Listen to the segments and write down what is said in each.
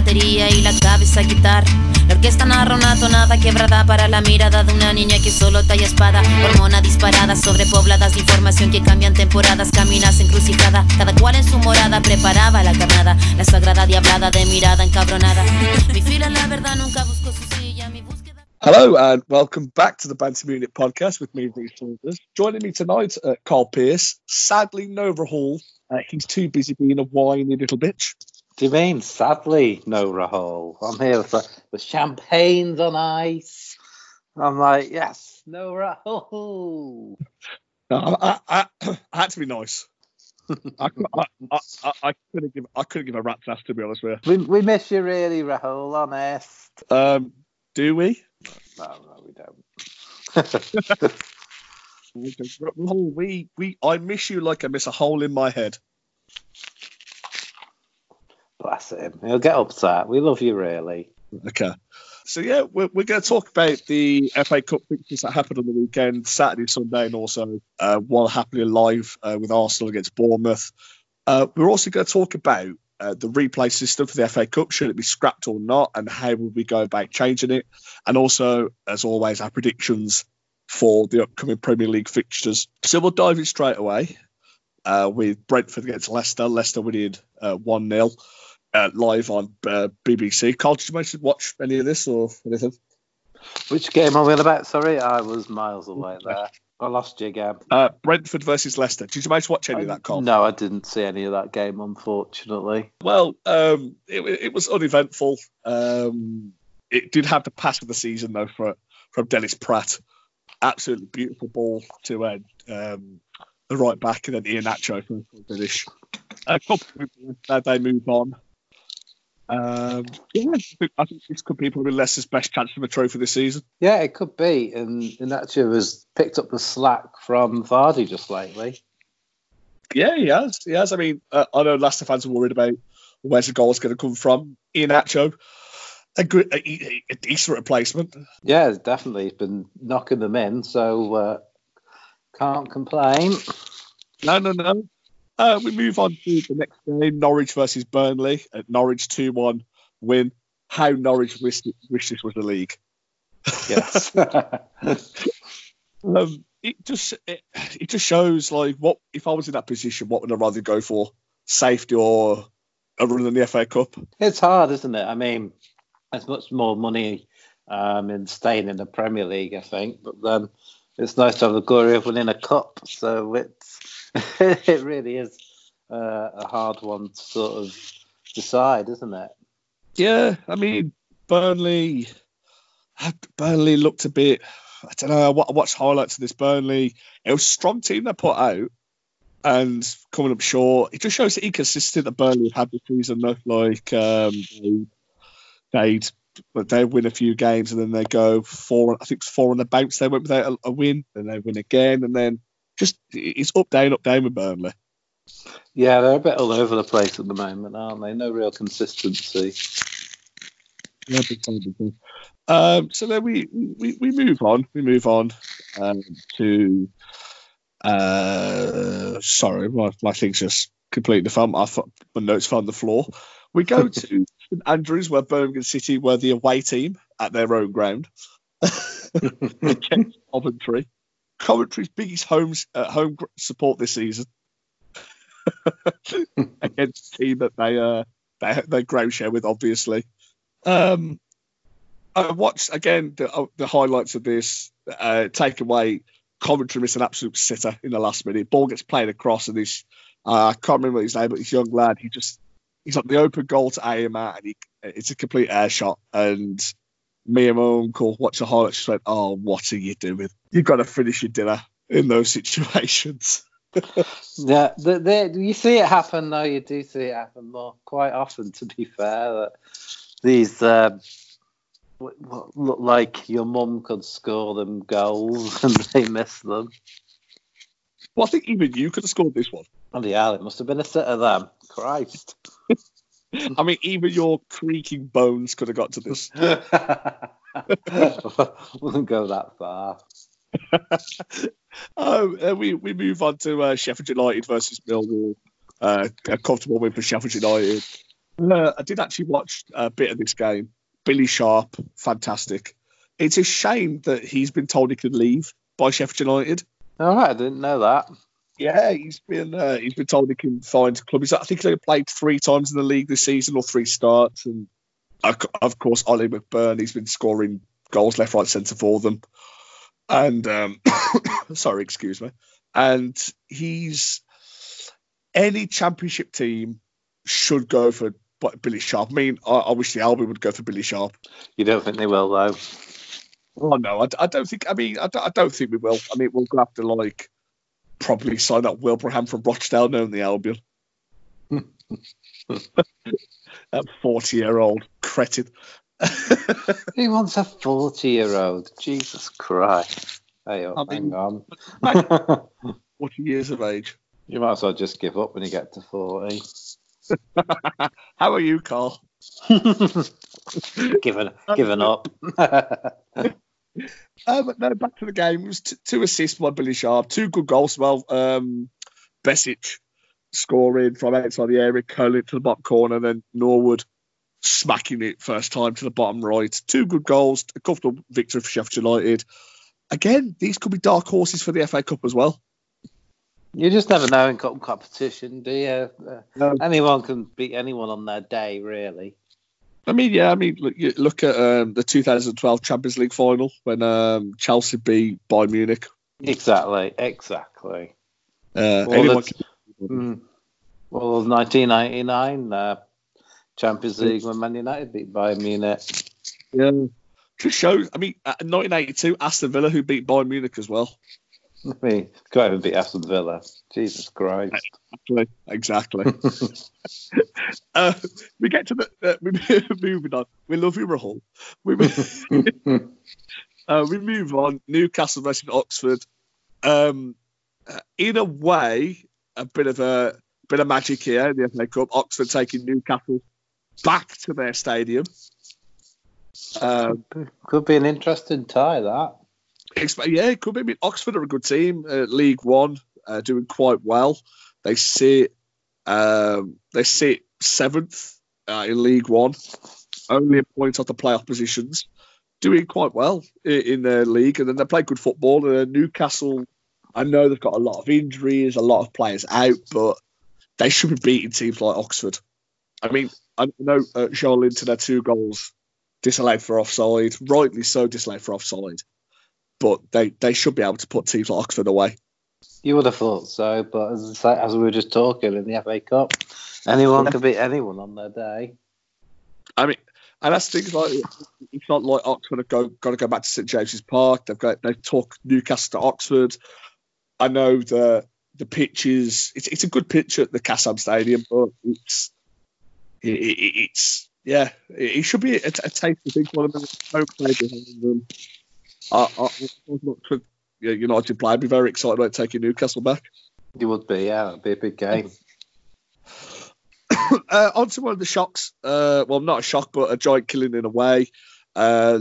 batería y la cabeza quitar. La orquesta narra una tonada quebrada para la mirada de una niña que solo talla espada. Hormona disparada, sobrepobladas de información que cambian temporadas, caminas encrucijada. Cada cual en su morada preparaba la carnada. La sagrada diablada de mirada encabronada. Mi fila, la verdad, nunca buscó su silla. Mi búsqueda. Hello and welcome back to the Bantam Munich podcast with me, Reece Saunders. Joining me tonight, uh, Carl Pierce. Sadly, Nova Hall. Uh, he's too busy being a whiny little bitch. Do you mean sadly no Rahul? I'm here for the champagne's on ice. I'm like, yes, no Rahul. No, I, I, I, I had to be nice. I, I, couldn't give I couldn't give a rat's ass to be honest with We, we miss you really, Rahul, honest. Um, do we? No, no, we don't. Rahul, we we I miss you like I miss a hole in my head. Bless him. He'll get upset. We love you really. Okay. So yeah, we're, we're going to talk about the FA Cup fixtures that happened on the weekend, Saturday, Sunday, and also uh, one happening live uh, with Arsenal against Bournemouth. Uh, we're also going to talk about uh, the replay system for the FA Cup, should it be scrapped or not, and how would we go about changing it, and also, as always, our predictions for the upcoming Premier League fixtures. So we'll dive in straight away uh, with Brentford against Leicester. Leicester winning uh, one 0 uh, live on uh, BBC. Carl, did you manage to watch any of this or anything? Which game are we on about? Sorry, I was miles away there. I lost you again. Uh, Brentford versus Leicester. Did you manage to watch any of that, Carl? No, I didn't see any of that game, unfortunately. Well, um, it, it was uneventful. Um, it did have the pass of the season though for from Dennis Praet. Absolutely beautiful ball to uh, um, the right back, and then Iheanacho for the finish. A couple of people, uh, they move on. Um, yeah, I think, I think this could be probably Leicester's best chance of a trophy this season. Yeah, it could be. And Iheanacho has picked up the slack from Vardy just lately. Yeah, he has. He has. I mean, uh, I know Leicester fans are worried about where's the goal's going to come from. Iheanacho, a good, a, a decent replacement. Yeah, definitely. He's been knocking them in, so uh, can't complain. No, no, no. Uh, we move on to the next game, Norwich versus Burnley. At Norwich 2 1 win. How Norwich wish, wish this was the league. Yes. Um, it just it, it just shows like what if I was in that position, what would I rather go for? Safety or a run in the FA Cup? it's hard, isn't it? I mean, there's much more money um, in staying in the Premier League, I think, but then it's nice to have the glory of winning a cup. So it's it really is uh, a hard one to sort of decide, isn't it? Yeah, I mean Burnley. Burnley looked a bit. I don't know. I watched highlights of this Burnley. It was a strong team they put out, and coming up short. It just shows the inconsistent that Burnley had this season. Though. Like um, they, they'd they win a few games and then they go four. I think four on the bounce. They went without a, a win, and they win again, and then just it's up down up down with Burnley. Yeah, they're a bit all over the place at the moment, aren't they? No real consistency. Yeah, big time, big time. Um, so then we, we we move on. We move on um, to. Uh, sorry, my, my thing's just completely. I thought my notes on the floor. We go to St Andrews, where Birmingham City were the away team at their own ground Coventry. Coventry's biggest homes uh, home support this season against a team that they uh they they ground share with, obviously. Um, I watched again the, uh, the highlights of this. Uh, take away Coventry miss an absolute sitter in the last minute. Ball gets played across, and this uh, I can't remember his name, but this young lad, he just he's got the open goal to aim at, and he, it's a complete air shot. And me and my uncle watch the highlights, just went, "Oh, what are you doing? You've got to finish your dinner in those situations." Yeah, the, the, you see it happen though. You do see it happen more quite often. To be fair, that these um, what, what look like your mum could score them goals and they miss them. Well, I think even you could have scored this one. Bloody yeah, it must have been a set of them. Christ. I mean, even your creaking bones could have got to this. Wouldn't go that far. um, uh, we we move on to uh, Sheffield United versus Millwall. Uh, a comfortable win for Sheffield United. Uh, I did actually watch a bit of this game. Billy Sharp, fantastic. It's a shame that he's been told he could leave by Sheffield United. All right, I didn't know that. Yeah, he's been uh, he's been told he can find a club. He's, I think he's only played three times in the league this season or three starts, and of course Ollie McBurn. He's been scoring goals left, right, centre for them. And um, sorry, excuse me. And he's any championship team should go for Billy Sharp. I mean, I, I wish the Albion would go for Billy Sharp. You don't think they will, though? Oh no, I, I don't think. I mean, I don't, I don't think we will. I mean, we'll have to like probably sign up Wilbraham from Rochdale, known the Albion. that forty-year-old cretin. he wants a forty-year-old. Jesus Christ! Hey, oh, I mean, hang on. Forty years of age. You might as well just give up when you get to forty. How are you, Carl? given given up. Um, no, back to the game. It was t- two assists by Billy Sharp, two good goals. Well, um, Besic scoring from outside the area, curling to the bottom corner, and then Norwood smacking it first time to the bottom right. Two good goals, a comfortable victory for Sheffield United. Again, these could be dark horses for the FA Cup as well. You just never know in Cup competition, do you? Uh, no. Anyone can beat anyone on their day, really. I mean, yeah, I mean, look, look at um, the 2012 Champions League final when um, Chelsea beat Bayern Munich. Exactly, exactly. Uh, well, anyone can... mm, well, 1999 uh, Champions League when Man United beat Bayern Munich. Yeah, just shows. I mean, 1982 Aston Villa who beat Bayern Munich as well. I mean, can't even beat Aston Villa. Jesus Christ. Exactly. Exactly. uh, we get to the uh, moving on. We love you, Rahul. We move, uh, we move on. Newcastle versus Oxford. Um, uh, in a way, a bit of a bit of magic here in the FA Cup. Oxford taking Newcastle back to their stadium. Um, could be an interesting tie that. Yeah, it could be. I mean, Oxford are a good team. Uh, League One, uh, doing quite well. They sit, um, they sit seventh uh, in League One, only a point off the playoff positions, doing quite well in, in their league, and then they play good football. Uh, Newcastle, I know they've got a lot of injuries, a lot of players out, but they should be beating teams like Oxford. I mean, I know uh, Joelinton had two goals disallowed for offside, rightly so disallowed for offside but they, they should be able to put teams like Oxford away. You would have thought so, but as, as we were just talking in the FA Cup, anyone yeah. can beat anyone on their day. I mean, and that's things like it's not like Oxford have go, got to go back to St James's Park. They've got they talk Newcastle to Oxford. I know the the pitch is it's, it's a good pitch at the Kassam Stadium, but it's it, it, it's yeah, it, should be a, a tasty thing for them. Play behind them. I, I, for United play, I'd be very excited about taking Newcastle back. You would be, yeah. It'd be a big game. uh, on to one of the shocks. Uh, well, not a shock, but a giant killing in a way. Uh,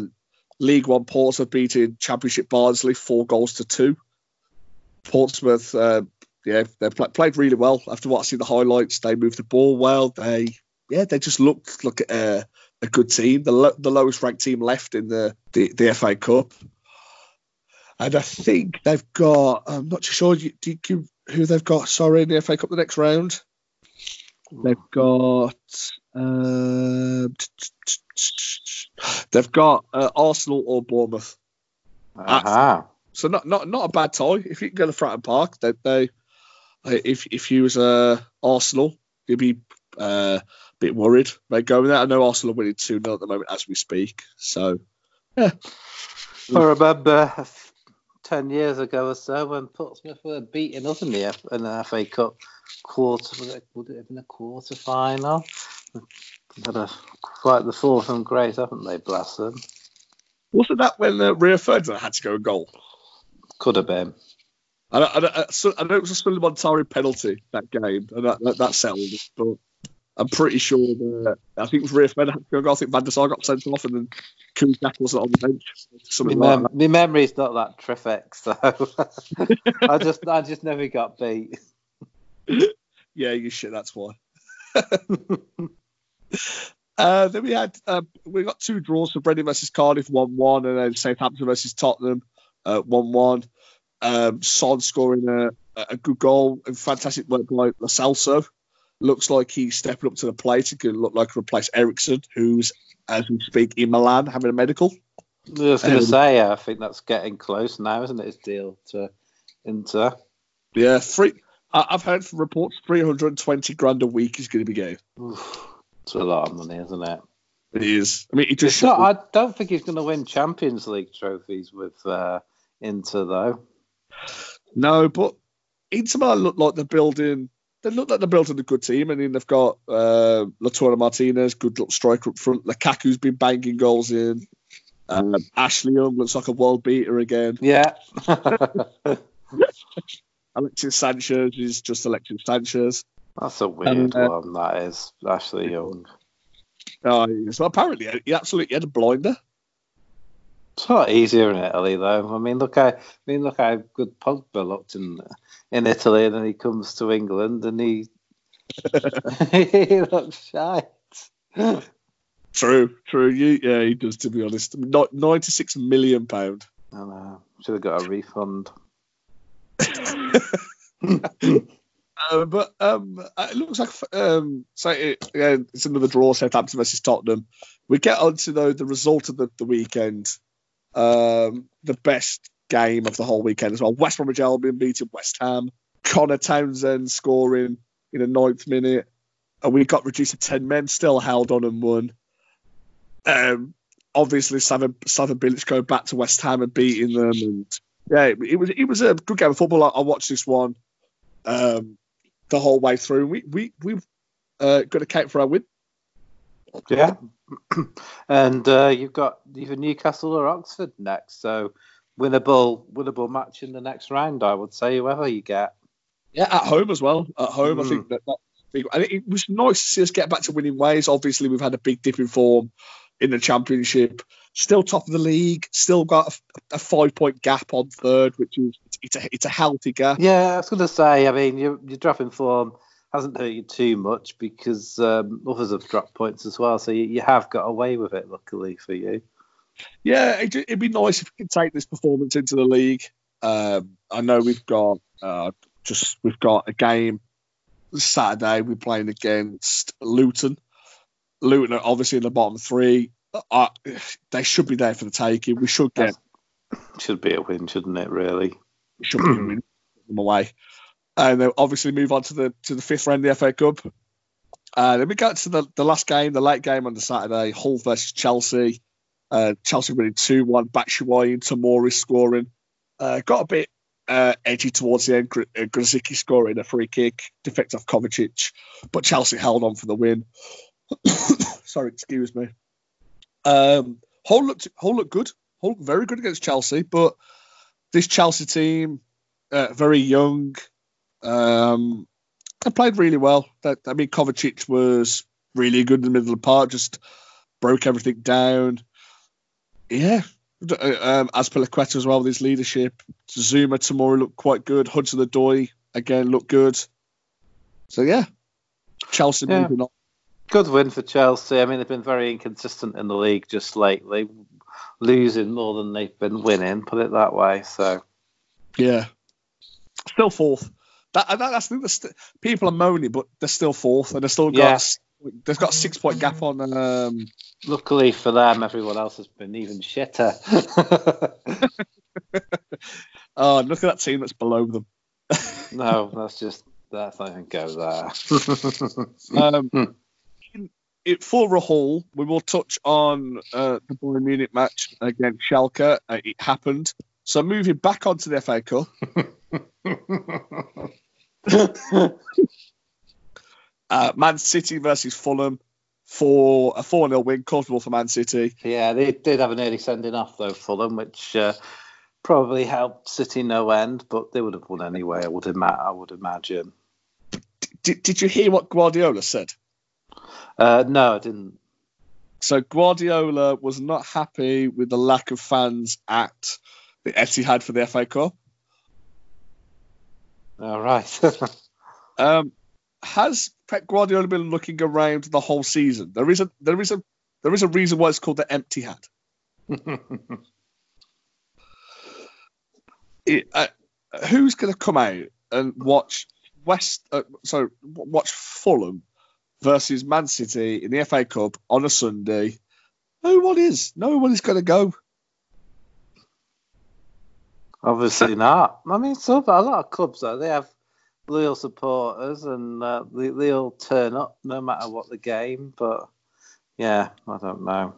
League One Portsmouth beating Championship Barnsley four goals to two. Portsmouth, uh, yeah, they play, played really well. After watching the highlights, they moved the ball well. They, yeah, they just looked like a, a good team, the lo- the lowest ranked team left in the, the, the FA Cup and I think they've got. I'm not too sure do you, who they've got. Sorry, in the FA Cup the next round. They've got. Uh, they've got uh, Arsenal or Bournemouth. Uh-huh. So not not not a bad tie. If you can go to Fratton Park, they, they if if you was uh, Arsenal, you'd be uh, a bit worried about going there. I know Arsenal are winning two 0 at the moment as we speak. So yeah. I remember 10 years ago or so when Portsmouth were beating us in the, F- in the FA Cup quarter, would it, would it have been a quarter final? Had a, quite the fall from grace, haven't they, bless them? Wasn't that when uh, Rio Ferdinand had to go a goal? Could have been. I, I, I, I know it was a Sulley penalty that game, and that, that, that settled it, but I'm pretty sure that I think Rio Ferdinand had to go. I think Van der Sar got sent off, and then Kuszczak wasn't on the bench. Something my, mem- like my memory's not that terrific, so I just I just never got beat. yeah, you shit. That's why. Uh, then we had uh, we got two draws for Reading versus Cardiff, one one, and then Southampton versus Tottenham, uh, one one. Um, Son scoring a, a good goal and fantastic work by Lo Celso. Looks like he's stepping up to the plate. It could look like replace Eriksen, who's as we speak in Milan having a medical. I was going to Um, say, I think that's getting close now, isn't it? His deal to Inter. Yeah, three. I've heard from reports 320 grand a week is going to be getting. It's a lot of money, isn't it? It is. I mean, he just not, I don't think he's going to win Champions League trophies with uh, Inter, though. no, but Inter Milan look like they're building. They look like they're building a good team. I mean, they've got uh, Lautaro Martinez, good little striker up front. Lukaku's been banging goals in. Um, Ashley Young looks like a world beater again. Yeah. Alexis Sanchez is just Alexis Sanchez. That's a weird uh, one, that is. Ashley Young. Uh, so apparently, he absolutely had a blinder. It's not easier in Italy, though. I mean, look how I mean, look how good Pogba looked in in Italy, and then he comes to England and he he looks shite. True, true. You, yeah, he does. To be honest, Not ninety-six million pound. I know. Should have got a refund. Uh, but um, it looks like um, so it, yeah, it's another draw. Southampton versus Tottenham. We get on to though the result of the, the weekend. Um, the best game of the whole weekend as well. West Bromwich Albion beating West Ham. Connor Townsend scoring in the ninth minute, and we got reduced to ten men. Still held on and won. Um, obviously, Slaven Slaven Bilic going back to West Ham and beating them, and yeah, it, it was it was a good game of football. I, I watched this one um, the whole way through. We we we've uh, got to count for our win. Yeah. and uh, you've got either Newcastle or Oxford next, so winnable winnable match in the next round, I would say, whoever you get. Yeah, at home as well. At home, I Mm. think that, that big. I think it was nice to see us get back to winning ways. Obviously, we've had a big dip in form in the championship. Still top of the league. Still got a, a five point gap on third, which is it's a it's a healthy gap. Yeah, I was going to say, I mean, your, your drop in form hasn't hurt you too much because um, others have dropped points as well, so you, you have got away with it, luckily for you. Yeah, it, it'd be nice if we could take this performance into the league. Um, I know we've got uh, just we've got a game Saturday. We're playing against Luton. Luton are obviously in the bottom three. Uh, they should be there for the taking. We should get Should be a win, shouldn't it, really? should be winning them away, and then obviously move on to the to the fifth round of the FA Cup. Uh, then we got to the, the last game, the late game on the Saturday, Hull versus Chelsea. Uh, Chelsea winning 2 1, Batshuayi and Tomori scoring. Uh, got a bit uh, edgy towards the end. Gr- uh, Grosicki scoring a free kick, defect off Kovacic, but Chelsea held on for the win. Sorry, excuse me. Um, Hull looked Hull looked good. Hull very good against Chelsea, but this Chelsea team, uh, very young, um, they played really well. That I mean, Kovacic was really good in the middle of the park, just broke everything down. Yeah, uh, um, Azpilicueta as well with his leadership. Zouma Tomori looked quite good. Hudson the Odoi again looked good. So yeah, Chelsea Yeah. moving on. Good win for Chelsea. I mean, they've been very inconsistent in the league just lately, losing more than they've been winning, put it that way. So, Yeah, still fourth. That, that that's the, st- people are moaning, but they're still fourth, and they're still got Yeah. s- they've got a six point gap on. Um, luckily for them, everyone else has been even shitter. oh, look at that team that's below them. no, that's just, that's not even go there. Um, in, it, for Rahul, we will touch on uh, the Bayern Munich match against Schalke. Uh, it happened. So moving back onto the FA Cup, uh, Man City versus Fulham for a 4 0 win, comfortable for Man City. Yeah, they did have an early sending off though for them, which uh, probably helped City no end, but they would have won anyway. I would I would imagine. Did, did you hear what Guardiola said? Uh, no, I didn't. So Guardiola was not happy with the lack of fans at the Etihad for the FA Cup. All right. Um, has Pep Guardiola been looking around the whole season? There is a there is a there is a reason why it's called the empty hat. It, uh, who's going to come out and watch West? Uh, w- watch Fulham versus Man City in the FA Cup on a Sunday. No one is. No one is going to go. Obviously not. I mean, so far, a lot of clubs though they have loyal supporters and uh, they, they all turn up no matter what the game. But yeah, I don't know.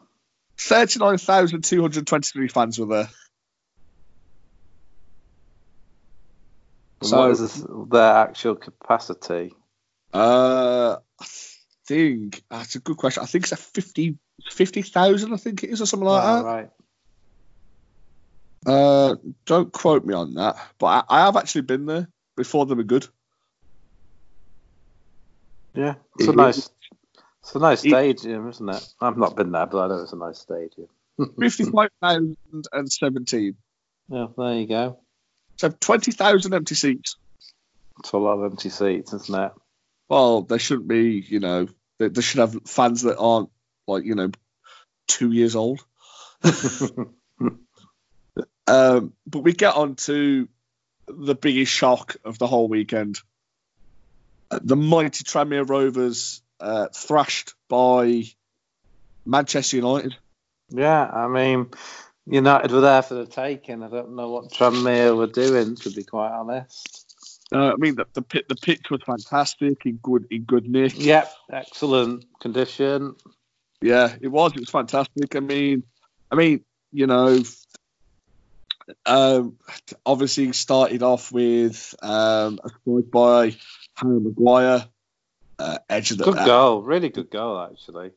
Thirty-nine thousand two hundred twenty-three fans were there. And So- what is their actual capacity? Uh, I think that's a good question. I think it's a 50 50,000, I think it is, or something like Oh, that. right. Uh, don't quote me on that, but I, I have actually been there before they were good. Yeah, it's a nice, it's a nice it- stadium, isn't it? I've not been there, but I know it's a nice stadium. 55,017. Yeah, there you go. So 20,000 empty seats. It's a lot of empty seats, isn't it? Well, they shouldn't be, you know, they, they should have fans that aren't, like, you know, two years old. Um, but we get on to the biggest shock of the whole weekend. Uh, The mighty Tranmere Rovers uh, thrashed by Manchester United. Yeah, I mean, United were there for the taking. I don't know what Tranmere were doing, to be quite honest. Uh, I mean, the, the pit the pitch was fantastic in good in good nick. Yep, excellent condition. Yeah, it was. It was fantastic. I mean, I mean, you know, um, obviously started off with um, a score by Harry Maguire. Uh, edge of the Good goal, really good goal, actually.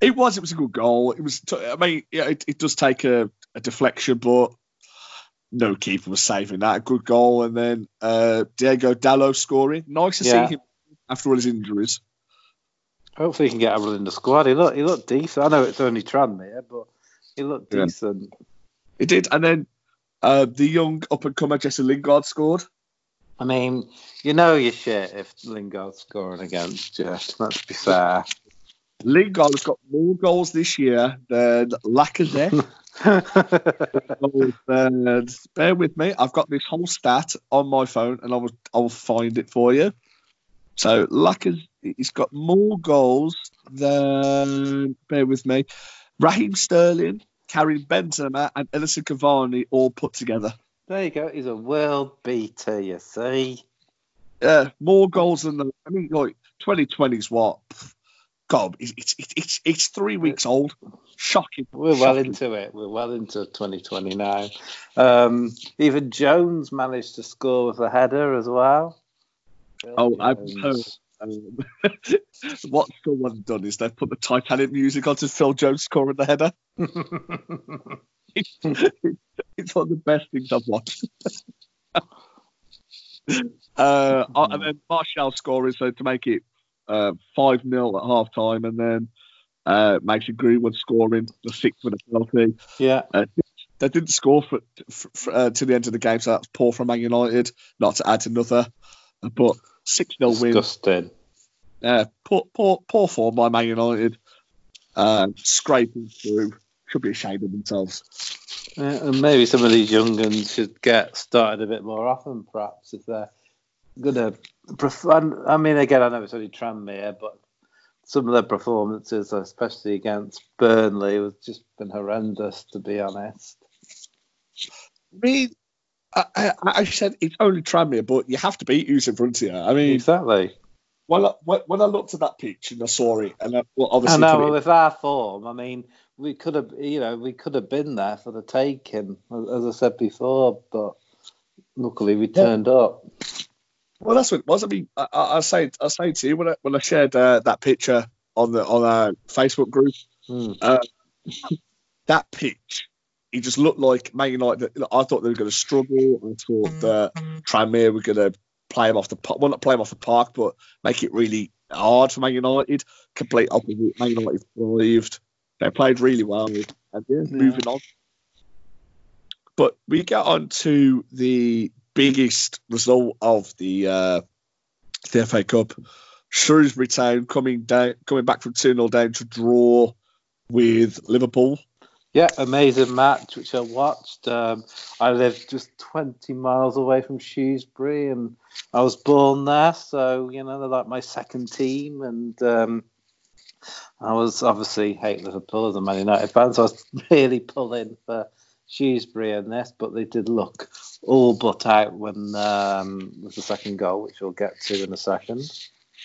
It was. It was a good goal. It was. T- I mean, yeah, it, it does take a, a deflection, but no keeper was saving that. A good goal, and then uh, Diogo Dalot scoring. Nice to Yeah. see him after all his injuries. Hopefully, he can get run in the squad. He looked, he looked decent. I know it's only Tranmere, but he looked Yeah. decent. It did, and then uh, the young up and comer Jesse Lingard scored. I mean, you know your shit if Lingard's scoring against you. Let's be fair. Lingard has got more goals this year than Lacazette. and bear with me, I've got this whole stat on my phone, and I will I will find it for you. So Lacazette, he's got more goals than. Bear with me, Raheem Sterling, Karim Benzema, and Edinson Cavani all put together. there you go. He's a world beater, you see. Yeah, more goals than the. I mean, like 2020's what? God, it's it's it's, it's three weeks old. Shocking. We're well Shocking. into it. We're well into 2020 now. Um, even Jones managed to score with a header as well. Oh, I've Jones. Um, what someone's done is they've put the Titanic music onto Phil Jones scoring the header. It's, one of the best things I've watched. uh, and then Martial scoring, so to make it uh, 5 0 at half time, and then uh, Mason Greenwood scoring the sixth with a penalty. yeah. They didn't score for, for, for uh, to the end of the game, so that's poor from Man United, not to add another. But 6 0 win. Disgusting. Yeah, poor, poor, poor form by Man United. Uh, scraping through. Should be ashamed of themselves. Yeah, and maybe some of these young guns should get started a bit more often, perhaps, if they're going to. Prefer, I mean, again, I know it's only Tranmere, but some of their performances, especially against Burnley, have just been horrendous, to be honest. I mean, I, I, I said it's only Tranmere, but you have to beat who's in front of you. I mean, Exactly. when I, when I looked at that pitch and I saw it, and I, well, I know, it- with our form, I mean, we could have, you know, we could have been there for the taking, as I said before, but luckily we turned up. well, that's what it was. I mean, I, I, I say I say to you when I, when I shared uh, that picture on the on our Facebook group, Hmm. that pitch, it just looked like Man United. I thought they were going to struggle. I thought that Tranmere were going to play them off the park. Well, not play them off the park, but make it really hard for Man United. Complete opposite. Man United thrived. They played really well. And yeah, moving on. But we get on to the biggest result of the uh, the FA Cup. Shrewsbury Town coming down, coming back from 2 0 down to draw with Liverpool. Yeah, amazing match which I watched. Um, I live just 20 miles away from Shrewsbury, and I was born there, so you know they're like my second team. And um, I was obviously hate Liverpool as a Man United fan, so I was really pulling for Shrewsbury in this, but they did look all but out when um, was the second goal, which we'll get to in a second.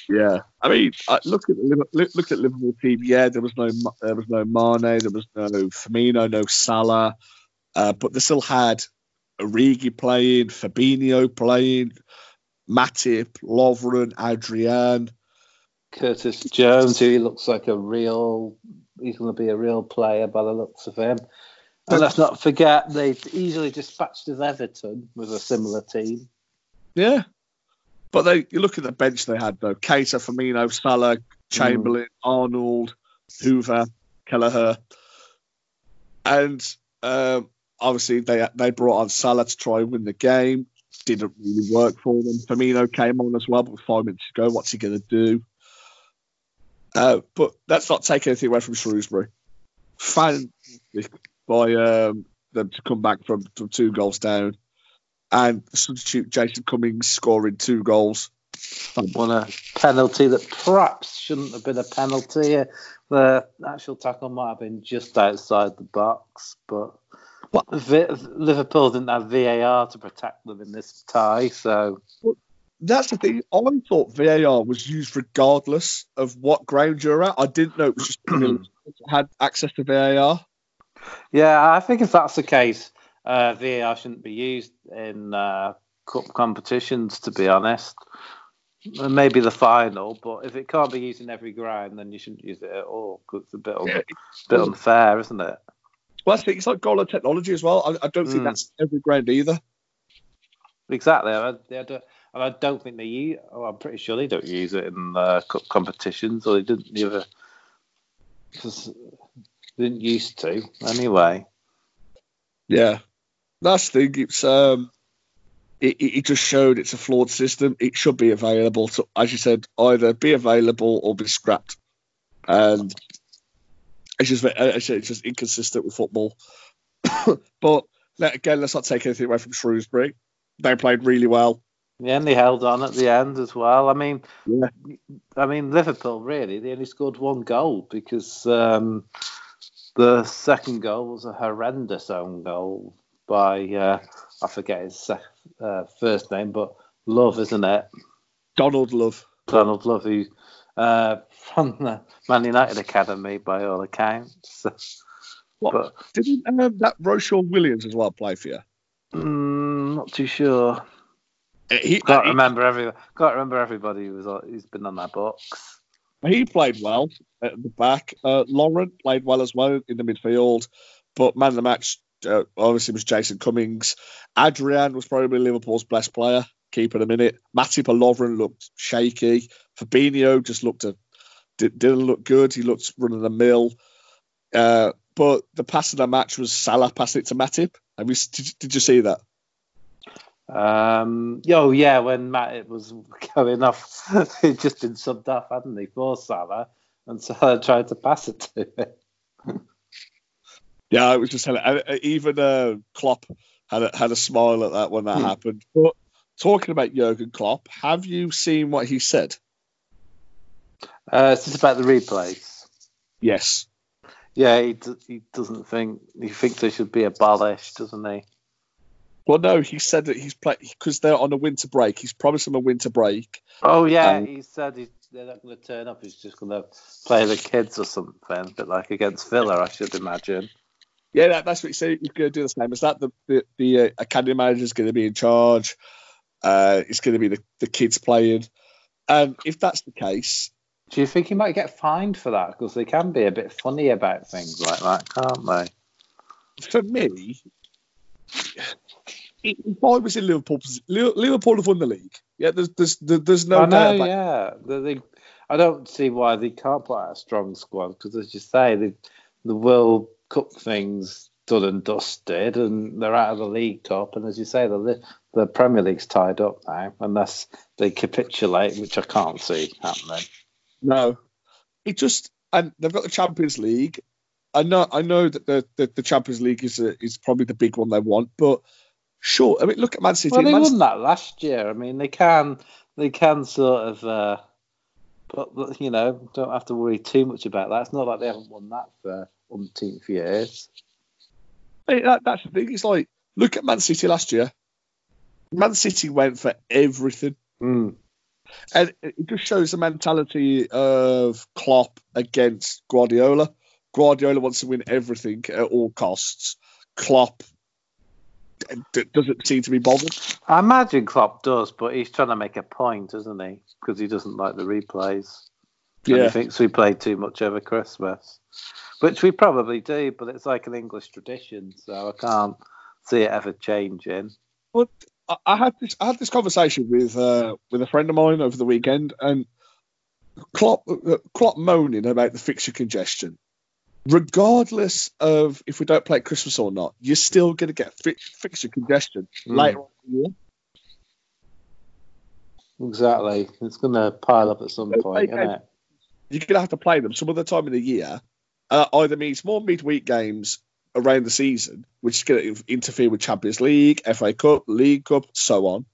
Yeah, I mean, look at the look, look at Liverpool team. Yeah, there was no there was no Mane, there was no Firmino, no Salah, uh, but they still had Origi playing, Fabinho playing, Matip, Lovren, Adrian, Curtis Jones, who he looks like a real. He's going to be a real player by the looks of him. And let's not forget they easily dispatched of Everton with a similar team. Yeah, but they you look at the bench they had though: Keita, Firmino, Salah, Chamberlain, mm. Arnold, Hoever, Kelleher, and um, obviously they they brought on Salah to try and win the game. Didn't really work for them. Firmino came on as well, but five minutes ago, what's he going to do? Uh, but let's not take anything away from Shrewsbury. Fantastic by um, them to come back from, from two goals down and substitute Jason Cummings scoring two goals. Won a uh, penalty that perhaps shouldn't have been a penalty. Uh, the actual tackle might have been just outside the box, but what? Liverpool didn't have VAR to protect them in this tie, so. Well, that's the thing. I thought VAR was used regardless of what ground you're at. I didn't know it was just had access to VAR. Yeah, I think if that's the case, uh, VAR shouldn't be used in uh, cup competitions, to be honest. Maybe the final, but if it can't be used in every ground, then you shouldn't use it at all because it's a bit, yeah. bit unfair, isn't it? Well, I think it's like goal technology as well. I, I don't think mm. that's every ground either. Exactly. I, I, don't, I don't think they use. Oh, I'm pretty sure they don't use it in uh, cup competitions, or they didn't ever they didn't used to anyway. Yeah, that's the thing. It's um, it, it just showed it's a flawed system. It should be available to, as you said, either be available or be scrapped. And it's just it's just inconsistent with football. but again, let's not take anything away from Shrewsbury. They played really well. Yeah, and they held on at the end as well. I mean, yeah. I mean Liverpool really they only scored one goal because um, the second goal was a horrendous own goal by uh, I forget his uh, first name, but Love, isn't it? Donald Love. Donald Love, who uh, from the Man United academy by all accounts. What, but didn't uh, that Ro-Shaun Williams as well play for you? Mm, not too sure. Uh, he, can't he, remember every. Can't remember everybody who was who's been on that box. He played well at the back. Uh, Laurent played well as well in the midfield, but man of the match uh, obviously was Jason Cummings. Adrian was probably Liverpool's best player, keeper a minute. Matip Lovren looked shaky. Fabinho just looked a, did, not look good. He looked running the mill. Uh, but the pass of the match was Salah passing it to Matip. Have you, did, did you see that? Um, oh yeah, when Matip was going off, he'd just been subbed off, hadn't he, for Salah, and Salah tried to pass it to him. Yeah, it was just even uh, Klopp had a, had a smile at that when that hmm. happened. But talking about Jurgen Klopp, have you seen what he said? Uh, is this about the replays? Yes. Yeah, he, d- he doesn't think he thinks they should be abolished, doesn't he? Well, no, he said that he's playing because they're on a winter break. He's promised them a winter break. Oh yeah, he said he's, they're not going to turn up. He's just going to play the kids or something, a bit like against Villa, I should imagine. Yeah, that, that's what you he said. He's going to do the same. Is that the the, the uh, academy manager is going to be in charge? Uh, it's going to be the, the kids playing. And if that's the case, do you think he might get fined for that? Because they can be a bit funny about things like that, can't they? For me, if I was in Liverpool, Liverpool have won the league. Yeah, there's there's there's no I know, doubt. yeah, they, I don't see why they can't put out a strong squad because, as you say, the the World Cup things done and dusted, and they're out of the League Cup. And as you say, the the Premier League's tied up now, unless they capitulate, which I can't see happening. No, it just and they've got the Champions League. I know, I know that the, the, the Champions League is a, is probably the big one they want, but sure. I mean, look at Man City. Well, they Man won that last year. I mean, they can they can sort of, uh, but you know, don't have to worry too much about that. It's not like they haven't won that for umpteenth years. Hey, that, that's the thing. It's like look at Man City last year. Man City went for everything, Mm. and it just shows the mentality of Klopp against Guardiola. Guardiola wants to win everything at all costs. Klopp d- doesn't seem to be bothered. I imagine Klopp does, but he's trying to make a point, isn't he? Because he doesn't like the replays. Yeah. he thinks we play too much over Christmas, which we probably do, but it's like an English tradition, so I can't see it ever changing. But I, had this I had this conversation with uh, with a friend of mine over the weekend, and Klopp uh, Klopp moaning about the fixture congestion. Regardless of if we don't play Christmas or not, you're still going to get fi- fixture congestion Mm. later on in the year. Exactly. It's going to pile up at some Okay. point, isn't it? You're going to have to play them some other time in the year. Uh, either means more midweek games around the season, which is going to interfere with Champions League, FA Cup, League Cup, so on.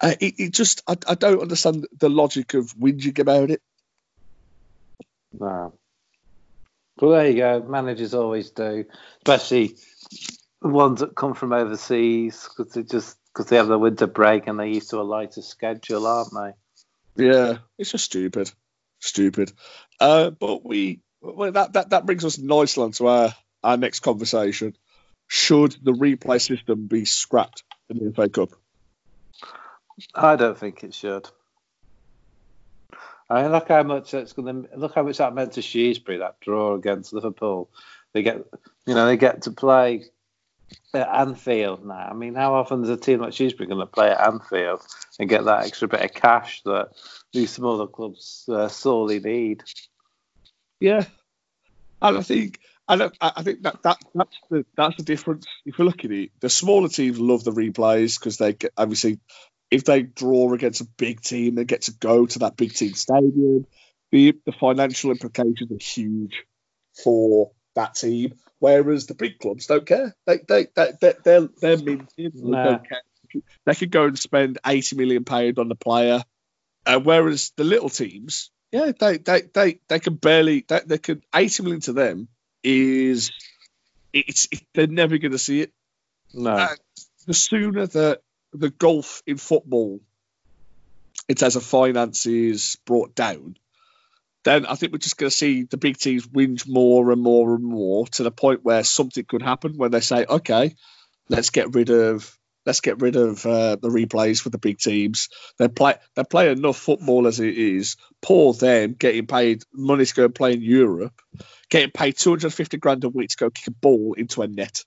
Uh, it, it just, I, I don't understand the logic of whinging about it. No. Well, there you go. Managers always do, especially the ones that come from overseas because they just because they have the winter break and they're used to a lighter schedule, aren't they? Yeah, it's just stupid, stupid. Uh, but we well, that, that that brings us nicely onto our our next conversation. Should the replay system be scrapped in the FA Cup? I don't think it should. I mean, look how much it's going to look how much that meant to Shrewsbury that draw against Liverpool. They get, you know, they get to play at Anfield now. I mean, how often is a team like Shrewsbury going to play at Anfield and get that extra bit of cash that these smaller clubs uh, sorely need? Yeah, and I think don't, I I think that, that that's the that's the difference. If you look at it, the smaller teams love the replays because they get obviously if they draw against a big team, they get to go to that big team stadium. The the financial implications are huge for that team. Whereas the big clubs don't care. They they they they they're, they're minted. They don't care. They could go and spend eighty million pound on the player. Uh, whereas the little teams, yeah, they they they, they can barely they, they could eighty million to them is it's it, they're never going to see it. No, Uh, The sooner that the golf in football it terms a finance is brought down, then I think we're just going to see the big teams whinge more and more and more to the point where something could happen when they say, okay, let's get rid of let's get rid of uh, the replays for the big teams. They play they play enough football as it is. Poor them getting paid money to go and play in Europe, getting paid 250 grand a week to go kick a ball into a net.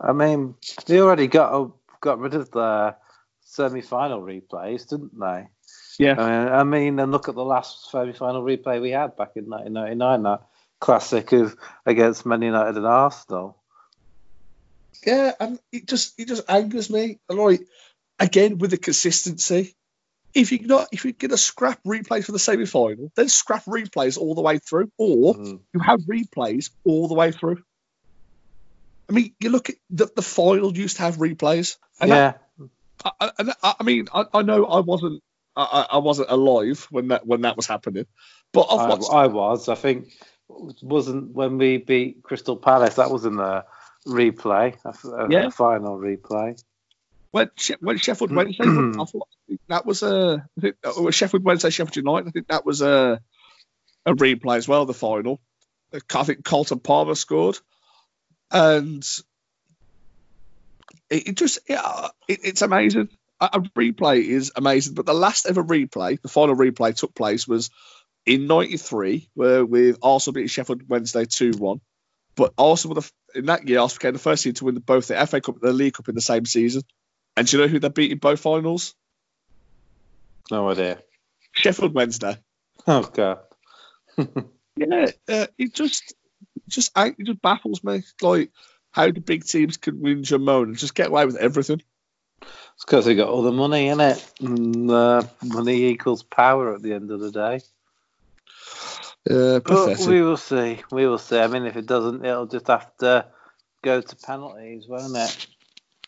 I mean they already got got rid of the semi-final replays, didn't they? Yeah. I mean, I mean, and look at the last semi-final replay we had back in 1999, that classic of against Man United and Arsenal. Yeah, and it just it just angers me. And Like again with the consistency. If you're not if you're gonna scrap replays for the semi final, then scrap replays all the way through. Or Mm. you have replays all the way through. I mean, you look at the, the final used to have replays. And yeah, I, I, and I I mean, I, I know I wasn't I, I I wasn't alive when that when that was happening, but I've watched. I was. I think it wasn't when we beat Crystal Palace. That was in the replay, a, a- Yeah. final replay. when, when Sheffield Wednesday, I thought that was a uh, Sheffield Wednesday, Sheffield United. I think that was a a replay as well. The final, I think Carlton Palmer scored, and it, it just yeah, it, it's amazing. A, replay is amazing, but the last ever replay, the final replay, took place was in '93, where with Arsenal beating Sheffield Wednesday two one. But Arsenal were the, in that year, Arsenal became the first team to win both the FA Cup and the League Cup in the same season. And do you know who they beat in both finals? No idea. Sheffield Wednesday. Oh god. Yeah, uh, it just just it just baffles me. Like how the big teams can win Jamon and just get away with everything. It's because they got all the money in it, and uh, money equals power at the end of the day. Uh, but we will see. We will see. I mean, if it doesn't, it'll just have to go to penalties, won't it?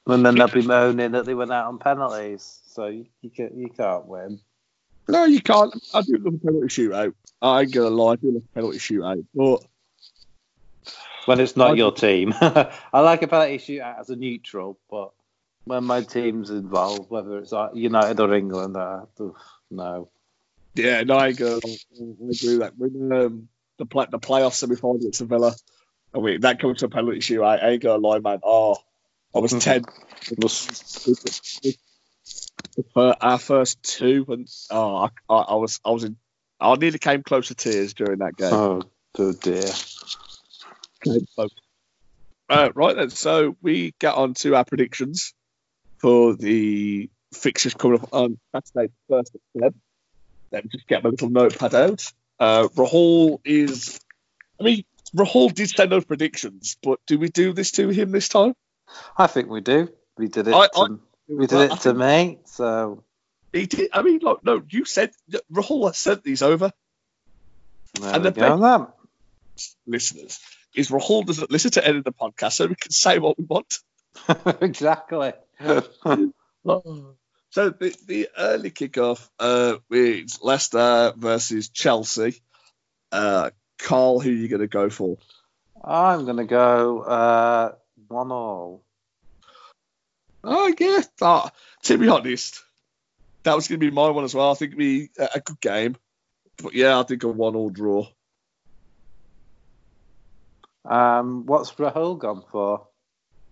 And then they'll be moaning that they went out on penalties. So you, you, can, you can't win. No, you can't. I do love a penalty shootout. I ain't gonna lie, I do love a penalty shootout. But when it's not I, your team, I like a penalty shootout as a neutral. But when my team's involved, whether it's United or England, uh, no. Yeah, no, I agree. I agree with that. When um, the play, the playoff semi final against Villa, I mean that comes to a penalty shootout. I ain't gonna lie, man. Oh, I was ten. Our first two, and oh, I, I, was I was in. I nearly came close to tears during that game. Oh, oh dear. Uh, right then, so we get on to our predictions for the fixtures coming up on Saturday, first of Feb. Let me just get my little notepad out. Uh, Rahul is. I mean, Rahul did send those predictions, but do we do this to him this time? I think we do. We did it. I, to, I, we did it to me. So he did. I mean, look, no, you said Rahul has sent these over. There and the go, listeners is Rahul doesn't listen to any of the podcast, so we can say what we want. exactly. so the, the early kickoff uh, is Leicester versus Chelsea. Uh, Carl, who are you going to go for? I'm going to go uh, one all. I guess. uh, to be honest, that was going to be my one as well. I think it'd be a good game, but yeah, I think a one-all draw. Um, what's Rahul gone for?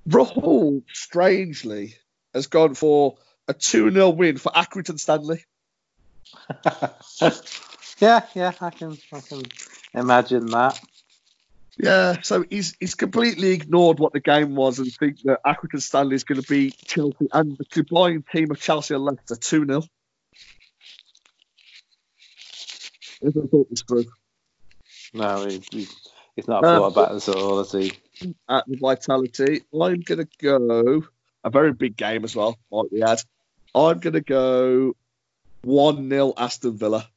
Rahul, strangely, has gone for a 2 0 win for Accrington Stanley. yeah, yeah, I can, I can imagine that. Yeah, so he's he's completely ignored what the game was and think that Accrington Stanley is going to beat Chelsea and the combined team of Chelsea and Leicester 2 0. If I thought this through. No, he, he, he's not um, thought about this at all, has he? At the Vitality, I'm going to go a very big game as well, like we had. I'm going to go 1 0 Aston Villa.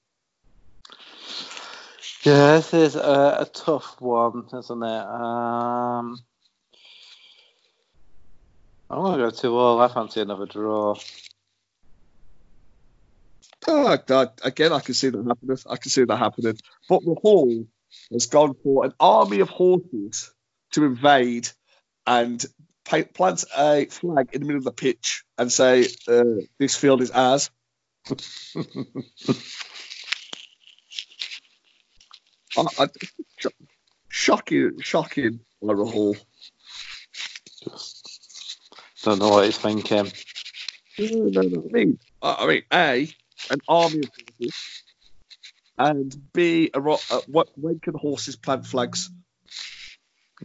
Yeah, this is a, a tough one, isn't it? Um, I'm going to go two all. I fancy another draw. Oh. Again, I can see that happening. I can see that happening. But Rahul has gone for an army of horses to invade and plant a flag in the middle of the pitch and say, uh, "This field is ours." I, I, shocking, shocking, hall. Don't know what he's thinking. No, no, no. I mean, I mean, a an army of horses, and b a, a what? When can horses plant flags?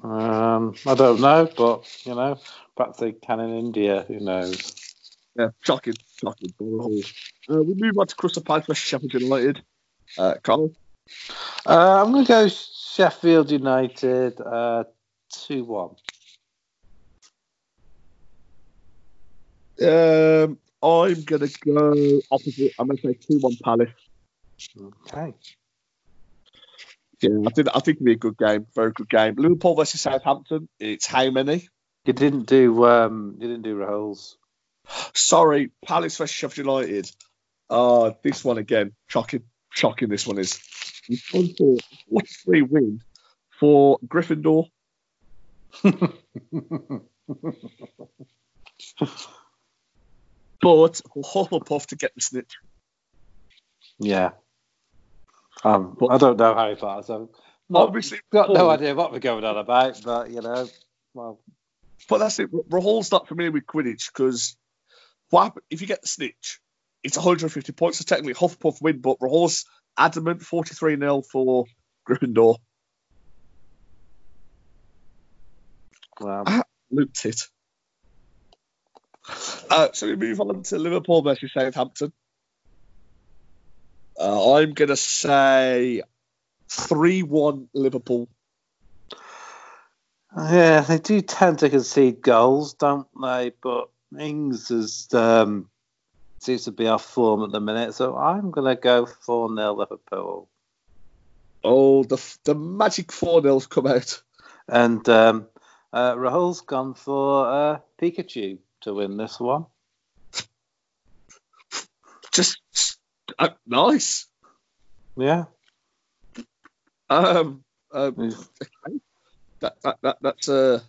Um, I don't know, but you know, perhaps they can in India. Who knows? Yeah, shocking, shocking. Uh, we move on to Crystal Palace versus Sheffield United. Uh, Carl. Uh, I'm going to go Sheffield United uh, 2 1. Um, I'm going to go opposite. I'm going to say 2 1 Palace. Okay. Yeah, I think I think it'll be a good game, very good game. Liverpool versus Southampton. It's how many? You didn't do um, you didn't do Rahul's. Sorry, Palace versus Sheffield United. Oh, this one again, shocking, shocking. This one is. Gone for 43 win for Gryffindor. but Hufflepuff to get the snitch. Yeah. Um, but, I don't know how far. So obviously, got no idea what we're going on about, but you know, well. But that's it. Rahul's not familiar with Quidditch because what if you get the snitch? It's 150 points, so technically Hufflepuff win, but Rahul's adamant 43 0 for Gryffindor. Wow. Looped it. Uh, so we move on to Liverpool versus Southampton. Uh, I'm going to say 3 1 Liverpool. Yeah, they do tend to concede goals, don't they? But Ings is, um, seems to be off form at the minute, so I'm going to go 4 0 Liverpool. Oh, the the magic 4 0's come out. And um, uh, Rahul's gone for uh, Pikachu to win this one. Just uh, nice. Yeah. Um, um okay. that, that, that that's a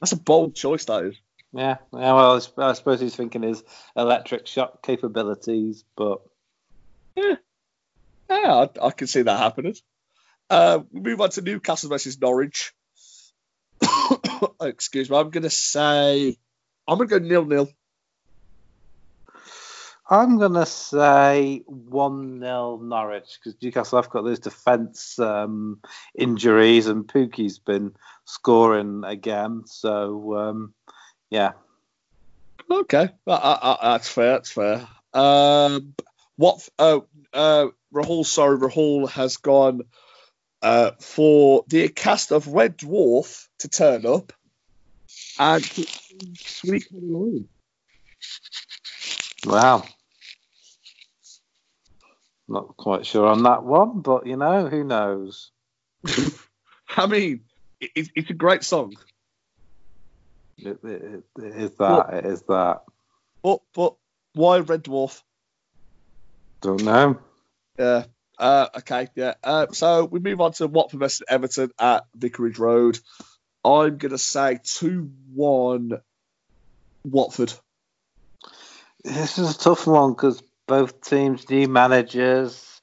that's a bold choice. That is. Yeah. Yeah. Well, I suppose he's thinking his electric shock capabilities, but yeah, yeah, I, I can see that happening. Uh, we move on to Newcastle versus Norwich. Excuse me. I'm going to say I'm going to go nil nil. I'm going to say 1 0 Norwich because Newcastle have got those defence um, injuries and Pukki's been scoring again. So, um, yeah. Okay. that's fair. That's fair. Um, what? Uh, uh, Rahul, sorry, Rahul has gone uh, for the cast of Red Dwarf to turn up and Sweet Caroline. Wow. Not quite sure on that one, but you know, who knows? I mean, it, it's a great song. It, it, it is that. it is that. But but why Red Dwarf? Don't know. Yeah. Uh, okay. Yeah. Uh, so we move on to Watford versus Everton at Vicarage Road. I'm gonna say two one Watford. This is a tough one because both teams, new managers,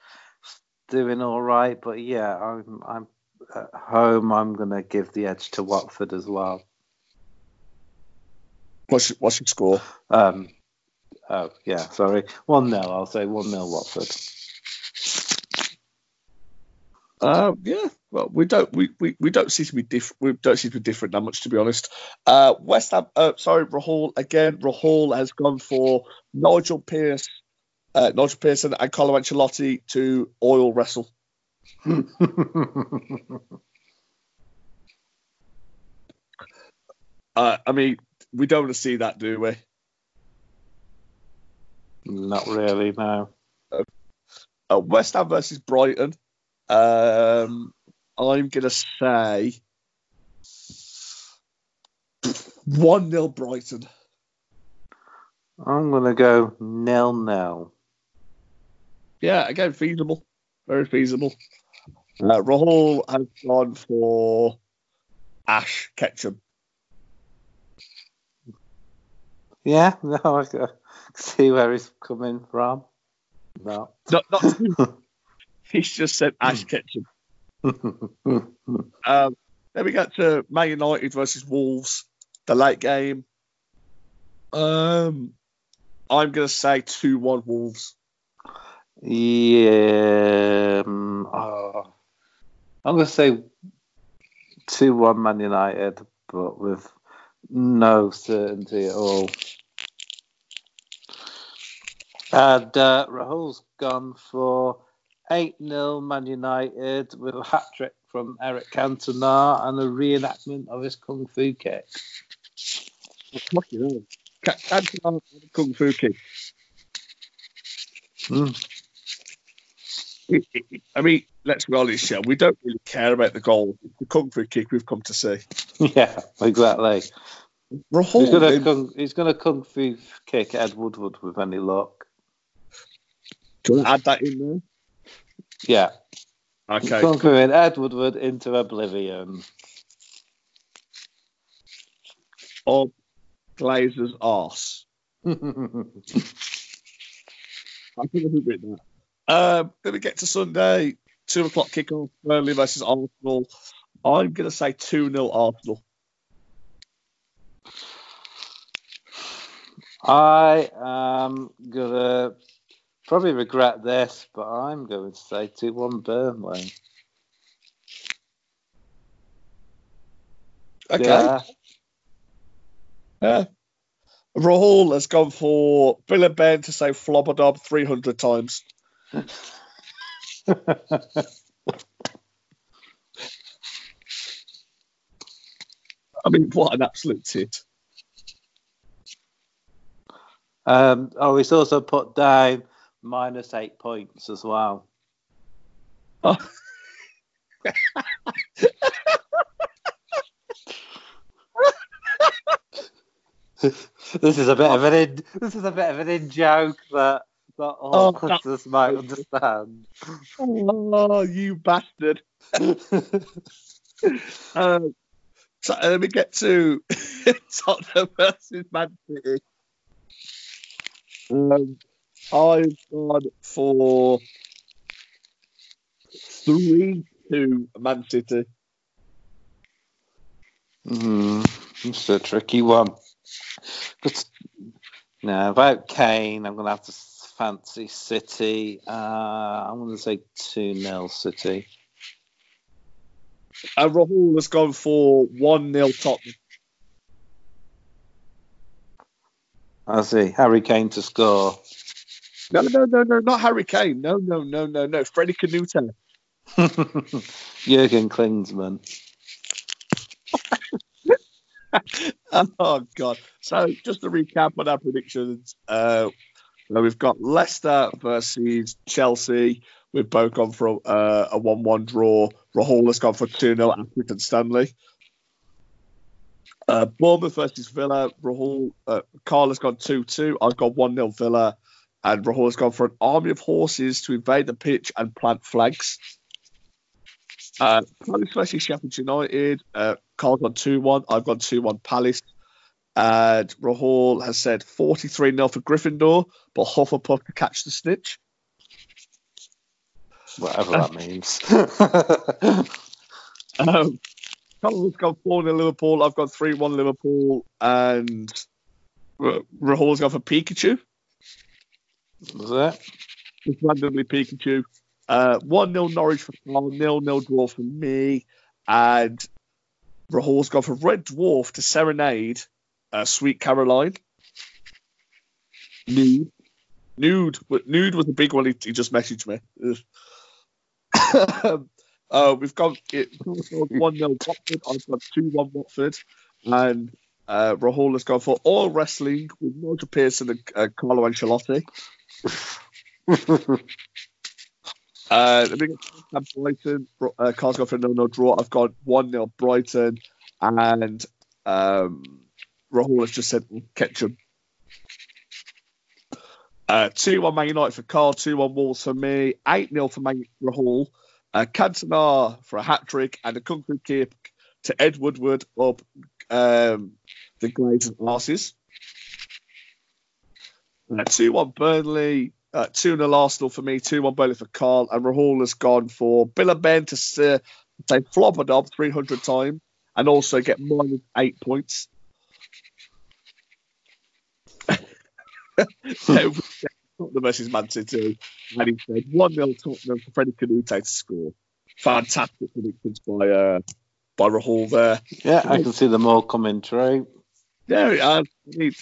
doing all right. But yeah, I'm I'm at home. I'm going to give the edge to Watford as well. What's your, what's your score? Um, oh yeah, sorry, one 0 I'll say one 0 Watford. Uh, yeah, well, we don't we, we, we don't seem to be different. We don't seem to be different that much, to be honest. Uh, West Ham, uh, sorry, Rahul again. Rahul has gone for Nigel Pearce uh, Nigel Pearson and Carlo Ancelotti to oil wrestle. uh, I mean, we don't want to see that, do we? Not really, no. Uh, uh West Ham versus Brighton. Um, I'm going to say 1 0 Brighton. I'm going to go nil nil yeah, again, feasible. Very feasible. Uh, Rahul has gone for Ash Ketchum. Yeah, no, I can see where he's coming from. No. Not, not he's just said Ash Ketchum. um, then we get to Man United versus Wolves, the late game. Um, I'm going to say 2 1 Wolves. Yeah, um, oh, I'm going to say 2 1 Man United, but with no certainty at all. And uh, Rahul's gone for 8 0 Man United with a hat trick from Eric Cantona and a reenactment of his Kung Fu kick. Cantona Kung Fu kick. Mm. I mean, let's be honest, yeah, we don't really care about the goal. the kung fu kick we've come to see. Yeah, exactly. He's going to kung, he's going to kung fu kick Ed Woodward with any luck. Do you want to add that in there? Yeah. Okay. Kung fu in Ed Woodward into oblivion. Of Glazer's arse. I don't know who that. Um, then we get to Sunday, two o'clock kickoff, Burnley versus Arsenal. I'm going to say 2 0 Arsenal. I am going to probably regret this, but I'm going to say 2 1 Burnley. Okay. Yeah. yeah. Rahul has gone for Bill and Ben to say Flobbadob 300 times. I mean, what an absolute tit. Um, oh, he's also put down minus eight points as well. Oh. this is a bit of an in, this is a bit of an in joke that that all Oh, listeners might understand. Oh, you bastard. um, so uh, let me get to Tottenham versus Man City. Um, I've gone for 3 2 Man City. Mm, it's a tricky one. But, no, about Kane, I'm going to have to fancy City. Uh, I'm going to say 2 0 City. And Rahul has gone for 1 0 Tottenham. I see. Harry Kane to score. No, no, no, no, not Harry Kane. No, no, no, no, no. Freddie Canute. Jurgen Klinsmann. oh god! So just to recap on our predictions, uh, well, we've got Leicester versus Chelsea. We've both gone for uh, a one-one draw. Rahul has gone for two 0 Accrington Stanley. Uh, Bournemouth versus Villa. Rahul, uh, Carl has gone two two. I've got one 0 Villa, and Rahul has gone for an army of horses to invade the pitch and plant flags. Uh, Palace versus Sheffield United. Uh, Carl's gone 2 1. I've gone 2 1 Palace. And Rahul has said 43 0 for Gryffindor, but Hufflepuff to catch the snitch. Whatever that means. Um, Carl's gone 4 0 Liverpool. I've gone 3 1 Liverpool. And Rahul's gone for Pikachu. Was that? Just randomly Pikachu. Uh, 1 0 Norwich for Carl, 0 0 draw for me. And Rahul's gone for Red Dwarf to serenade uh, Sweet Caroline. Nude. Nude. Nude was a big one. He, he just messaged me. Uh, we've got it 1 0 Watford. I've got 2 1 Watford. And uh, Rahul has gone for all wrestling with Nigel Pearson and uh, Carlo Ancelotti. Uh, me get Brighton. Uh, Carl's gone for a no-no draw. I've got 1 0 Brighton. And um, Rahul has just said Ketchum. Uh, 2 1 Man United for Carl, 2 1 Wolves for me, 8 0 for Man Rahul. Uh, Cantona for a hat trick and a kung kick to Ed Woodward up um, the Glazers arses. Uh, 2 1 Burnley, uh, 2 0 Arsenal for me, 2 1 Burnley for Carl, and Rahul has gone for Bill and Ben to uh, say flop a knob 300 times and also get minus 8 points. So, Tottenham versus Man City, and he said 1 0 Tottenham for Freddie Canute to score. Fantastic predictions by uh, by Rahul there. Yeah, I can see them all coming true. Yeah, uh, it,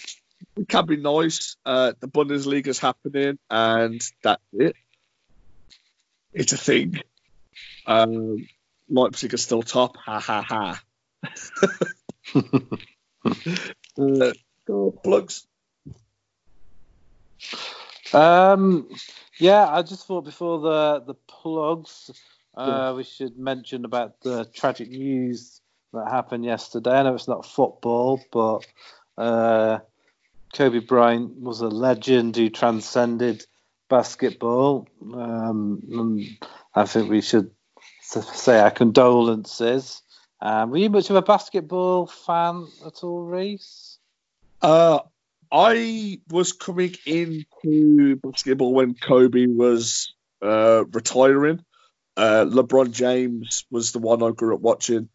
it can be nice. Uh, the is happening, and that's it. It's a thing. Um, Leipzig are still top. Ha ha ha. uh, go, plugs. Um, yeah, I just thought before the the plugs, uh, we should mention about the tragic news that happened yesterday. I know it's not football, but uh, Kobe Bryant was a legend who transcended basketball. Um, I think we should say our condolences. Um, were you much of a basketball fan at all, Reese? Uh, I was coming into basketball when Kobe was uh, retiring. Uh, LeBron James was the one I grew up watching.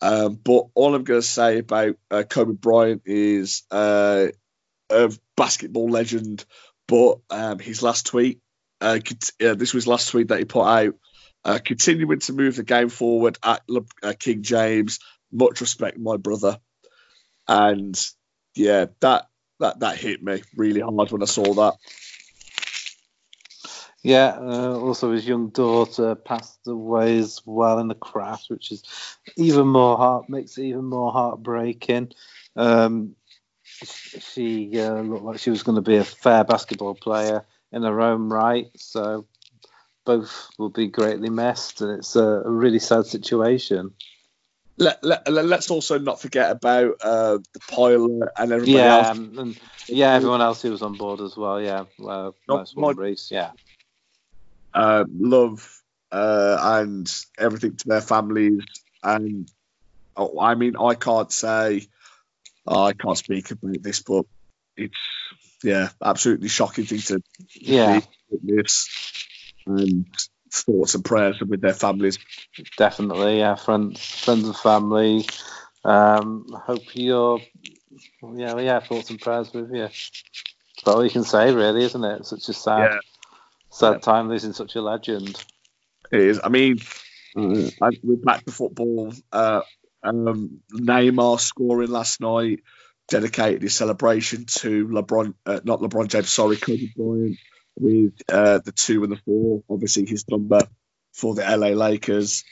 Um, but all I'm going to say about uh, Kobe Bryant is uh, a basketball legend. But um, his last tweet, uh, uh, this was last tweet that he put out, uh, continuing to move the game forward at Le- uh, King James. Much respect, my brother. And yeah, that that that hit me really hard when I saw that. Yeah, uh, also his young daughter passed away as well in the crash, which is even more heart makes it even more heartbreaking. Um, she uh, looked like she was going to be a fair basketball player in her own right, so both will be greatly missed, and it's a, a really sad situation. Let, let, us also not forget about uh, the pilot and everybody yeah, else. And, yeah, everyone else who was on board as well. Yeah, uh, nice one, Reese. Yeah uh, love uh, and everything to their families. And oh, I mean, I can't say, oh, I can't speak about this, but it's yeah, absolutely shocking thing to yeah witness. And thoughts and prayers with their families. Definitely, yeah, friends, friends and family. Um, hope you're, yeah, yeah, thoughts and prayers with you. That's all you can say, really, isn't it? Such a sad, yeah sad yeah. time losing such a legend. It is. I mean, uh, we're back to football. Uh, um, Neymar scoring last night dedicated his celebration to LeBron, uh, not LeBron James, sorry, Kobe Bryant, with uh, the two and the four, obviously his number for the LA Lakers.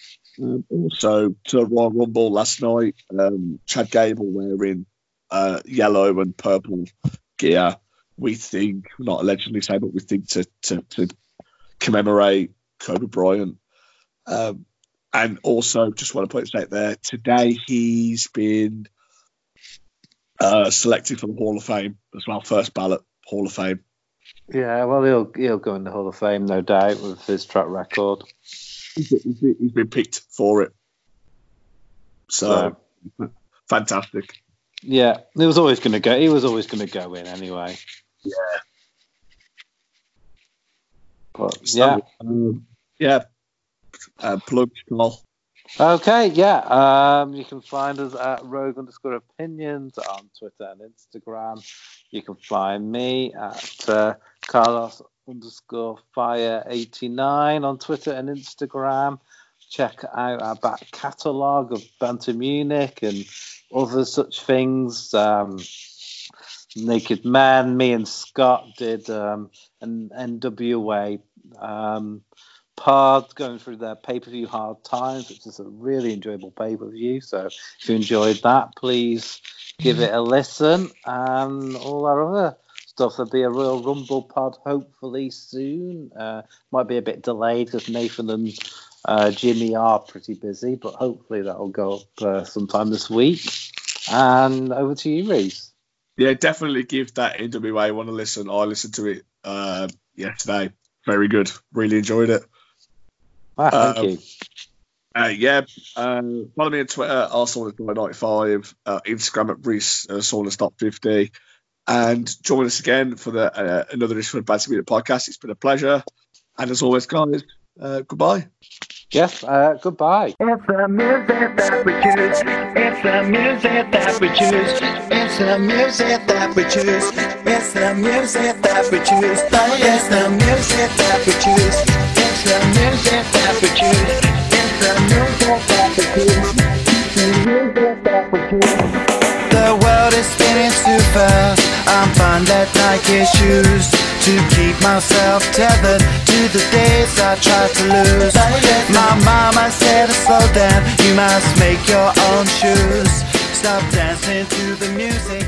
Um, also to Royal Rumble last night, um, Chad Gable wearing uh, yellow and purple gear we think, not allegedly say, but we think to to, to commemorate Kobe Bryant. Um, and also, just want to put it out there, today he's been uh, selected for the Hall of Fame as well, first ballot Hall of Fame. Yeah, well, he'll he'll go in the Hall of Fame, no doubt, with his track record. He's been, he's been picked for it. So, so fantastic. Yeah, he was always going to go. He was always going to go in anyway. Yeah. But so, yeah, um, yeah. Uh, plug call. Okay, yeah. Um, you can find us at Rogue underscore opinions on Twitter and Instagram. You can find me at uh, Carlos underscore fire 89 on Twitter and Instagram. Check out our back catalogue of Banter Munich and other such things. Um, Naked Man. Me and Scott did um, an NWA um, pod going through their pay per view Hard Times, which is a really enjoyable pay per view. So if you enjoyed that, please give it a listen. And all our other stuff. There'll be a Royal Rumble pod hopefully soon. Uh, might be a bit delayed because Nathan and uh, Jimmy are pretty busy, but hopefully that'll go up uh, sometime this week. And over to you, Reese yeah, definitely give that NWA one a listen. I listened to it uh, yesterday. Very good. Really enjoyed it. Ah, thank um, you. Uh, yeah, uh, follow me on Twitter, rsaunders95, uh, Instagram at Reese uh, Top 50 and join us again for the uh, another issue of the Bad Media podcast. It's been a pleasure. And as always, guys, uh, goodbye. Yes, uh, goodbye. It's the music that we choose. It's the music that we choose. It's the music that we choose. It's the music that we choose. It's the music that we choose. It's the music that we choose. It's the music that we choose. The music that we choose. The world is spinning too fast. I'm fine that Nike shoes to keep myself tethered to the days I tried to lose. My mama said to slow down, you must make your own shoes. Stop dancing to the music.